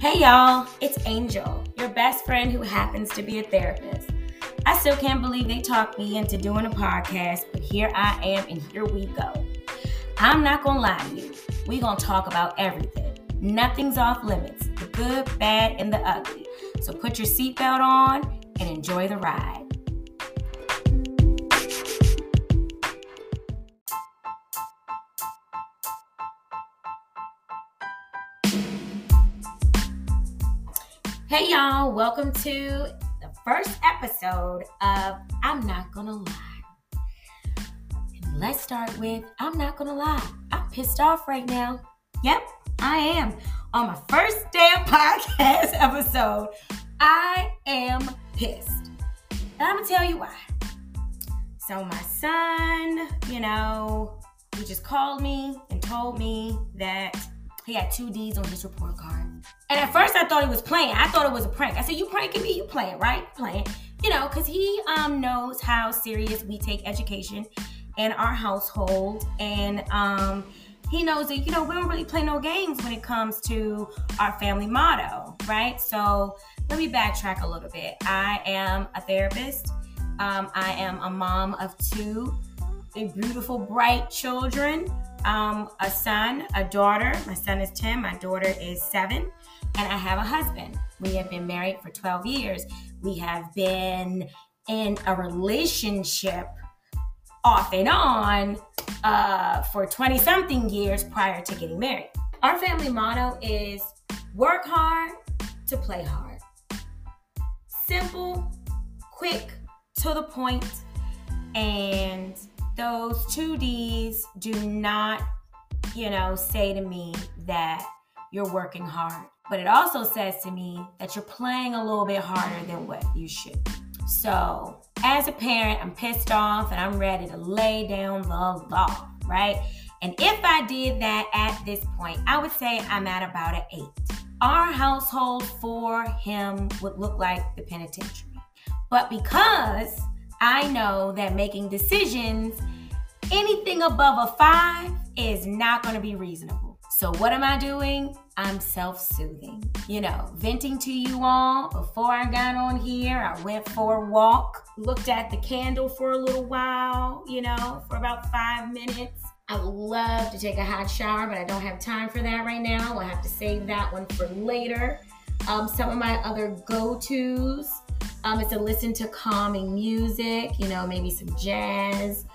Hey y'all, it's Angel, your best friend who happens to be a therapist. I still can't believe they talked me into doing a podcast, but here I am and here we go. I'm not gonna lie to you, we gonna talk about everything. Nothing's off limits the good, bad, and the ugly. So put your seatbelt on and enjoy the ride. Hey y'all, welcome to the first episode of I'm Not Gonna Lie. And let's start with I'm not gonna lie. I'm pissed off right now. Yep, I am. On my first damn podcast episode, I am pissed. And I'm gonna tell you why. So, my son, you know, he just called me and told me that he had two D's on his report card. And at first I thought he was playing. I thought it was a prank. I said, You pranking me? You playing, right? Playing. You know, because he um, knows how serious we take education in our household. And um, he knows that, you know, we don't really play no games when it comes to our family motto, right? So let me backtrack a little bit. I am a therapist. Um, I am a mom of two beautiful, bright children um, a son, a daughter. My son is 10, my daughter is seven, and I have a husband. We have been married for 12 years. We have been in a relationship off and on uh, for 20 something years prior to getting married. Our family motto is work hard to play hard. Simple, quick, to the point, and those two D's do not, you know, say to me that you're working hard. But it also says to me that you're playing a little bit harder than what you should. So, as a parent, I'm pissed off and I'm ready to lay down the law, right? And if I did that at this point, I would say I'm at about an eight. Our household for him would look like the penitentiary. But because I know that making decisions anything above a five is not going to be reasonable. So, what am I doing? I'm self soothing, you know, venting to you all. Before I got on here, I went for a walk, looked at the candle for a little while, you know, for about five minutes. I would love to take a hot shower, but I don't have time for that right now. I'll have to save that one for later. Um, some of my other go tos um, it's to listen to calming music, you know, maybe some jazz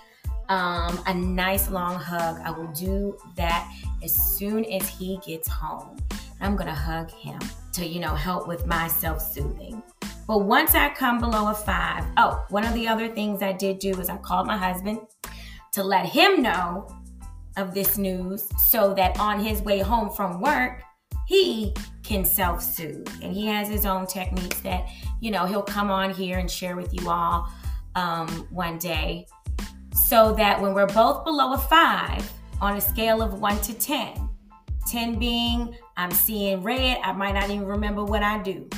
um, a nice long hug. I will do that as soon as he gets home. I'm gonna hug him to, you know, help with my self soothing. But once I come below a five, oh, one of the other things I did do is I called my husband to let him know of this news so that on his way home from work, he can self soothe. And he has his own techniques that, you know, he'll come on here and share with you all um, one day so that when we're both below a five on a scale of one to 10, 10 being I'm seeing red, I might not even remember what I do.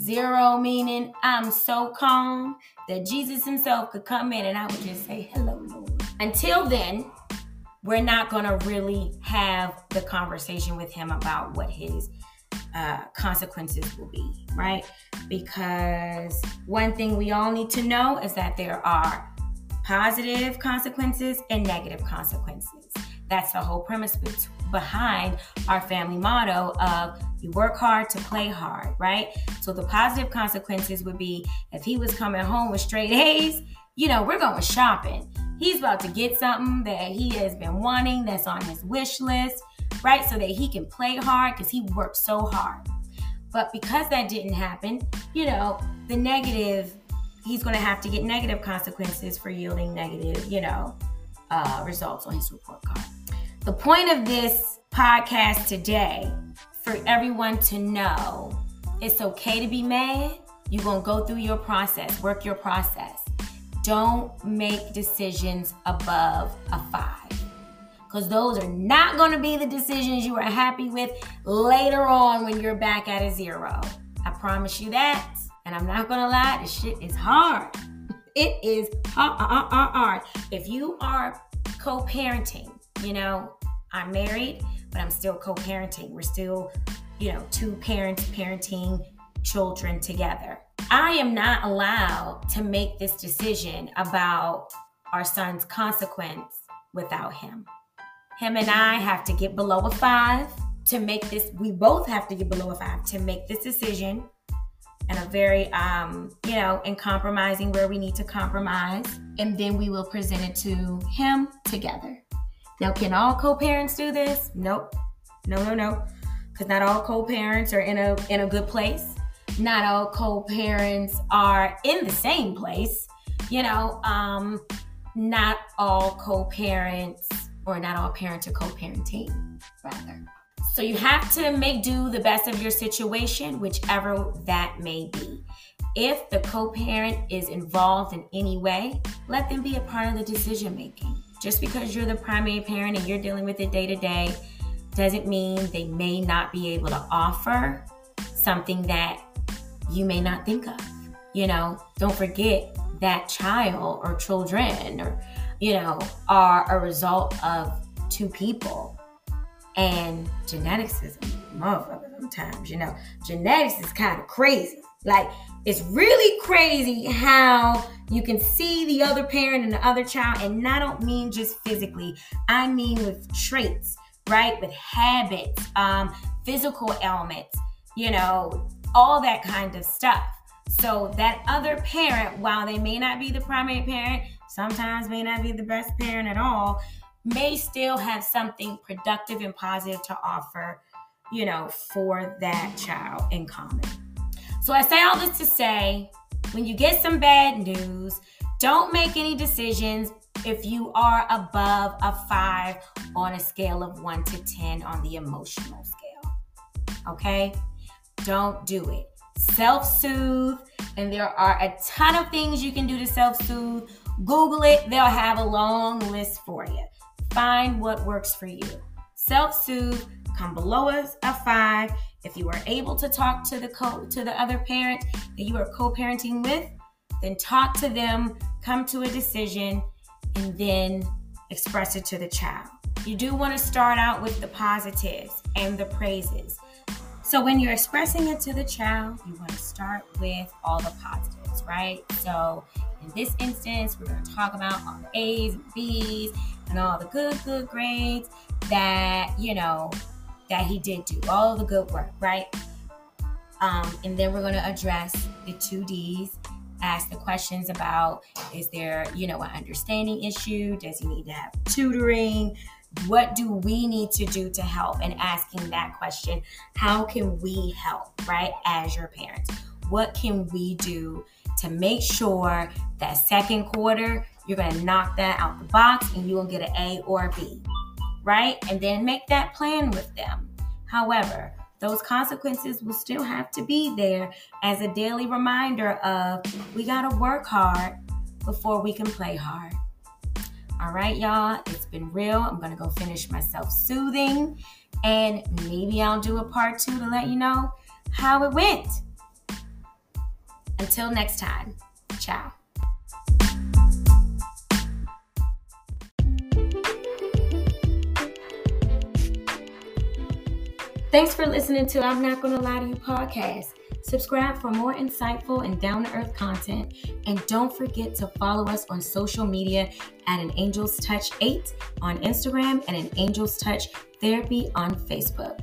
Zero meaning I'm so calm that Jesus himself could come in and I would just say, Hello, Lord. Until then, we're not going to really have the conversation with him about what his uh, consequences will be, right? Because one thing we all need to know is that there are positive consequences and negative consequences. That's the whole premise behind our family motto of you work hard to play hard, right? So the positive consequences would be if he was coming home with straight A's, you know, we're going shopping. He's about to get something that he has been wanting that's on his wish list, right? So that he can play hard because he worked so hard. But because that didn't happen, you know, the negative he's going to have to get negative consequences for yielding negative, you know, uh, results on his report card. The point of this podcast today for everyone to know it's okay to be mad. You're going to go through your process, work your process. Don't make decisions above a five because those are not going to be the decisions you are happy with later on when you're back at a zero. I promise you that. And I'm not gonna lie, this shit is hard. It is hard. If you are co parenting, you know, I'm married, but I'm still co parenting. We're still, you know, two parents parenting children together. I am not allowed to make this decision about our son's consequence without him. Him and I have to get below a five to make this, we both have to get below a five to make this decision and a very um, you know, in compromising where we need to compromise. And then we will present it to him together. Now, can all co-parents do this? Nope. No, no, no. Because not all co-parents are in a in a good place. Not all co-parents are in the same place. You know, um, not all co-parents or not all parents are co-parenting, rather. So you have to make do the best of your situation, whichever that may be. If the co parent is involved in any way, let them be a part of the decision making. Just because you're the primary parent and you're dealing with it day to day doesn't mean they may not be able to offer something that you may not think of. You know, don't forget that child or children or, you know, are a result of two people and genetics is a motherfucker sometimes, you know. Genetics is kind of crazy. Like, it's really crazy how you can see the other parent and the other child, and I don't mean just physically, I mean with traits, right? With habits, um, physical ailments, you know, all that kind of stuff. So that other parent, while they may not be the primary parent, sometimes may not be the best parent at all, may still have something productive and positive to offer, you know, for that child in common. So I say all this to say when you get some bad news, don't make any decisions if you are above a five on a scale of one to 10 on the emotional scale. Okay? Don't do it. Self soothe, and there are a ton of things you can do to self soothe. Google it, they'll have a long list for you. Find what works for you. Self soothe, come below us a five. If you are able to talk to the co to the other parent that you are co-parenting with, then talk to them, come to a decision, and then express it to the child. You do want to start out with the positives and the praises. So when you're expressing it to the child, you want to start with all the positives, right? So in this instance, we're going to talk about all the A's and B's and all the good, good grades that, you know, that he did do, all the good work, right? Um, and then we're going to address the two D's, ask the questions about is there, you know, an understanding issue? Does he need to have tutoring? What do we need to do to help? And asking that question, how can we help, right, as your parents? What can we do to make sure that second quarter you're going to knock that out the box and you will get an A or a B, right? And then make that plan with them. However, those consequences will still have to be there as a daily reminder of we got to work hard before we can play hard. All right, y'all, it's been real. I'm going to go finish my self soothing and maybe I'll do a part two to let you know how it went. Until next time, ciao. Thanks for listening to I'm Not Gonna Lie to You podcast. Subscribe for more insightful and down to earth content. And don't forget to follow us on social media at an Angel's Touch 8 on Instagram and an Angel's Touch Therapy on Facebook.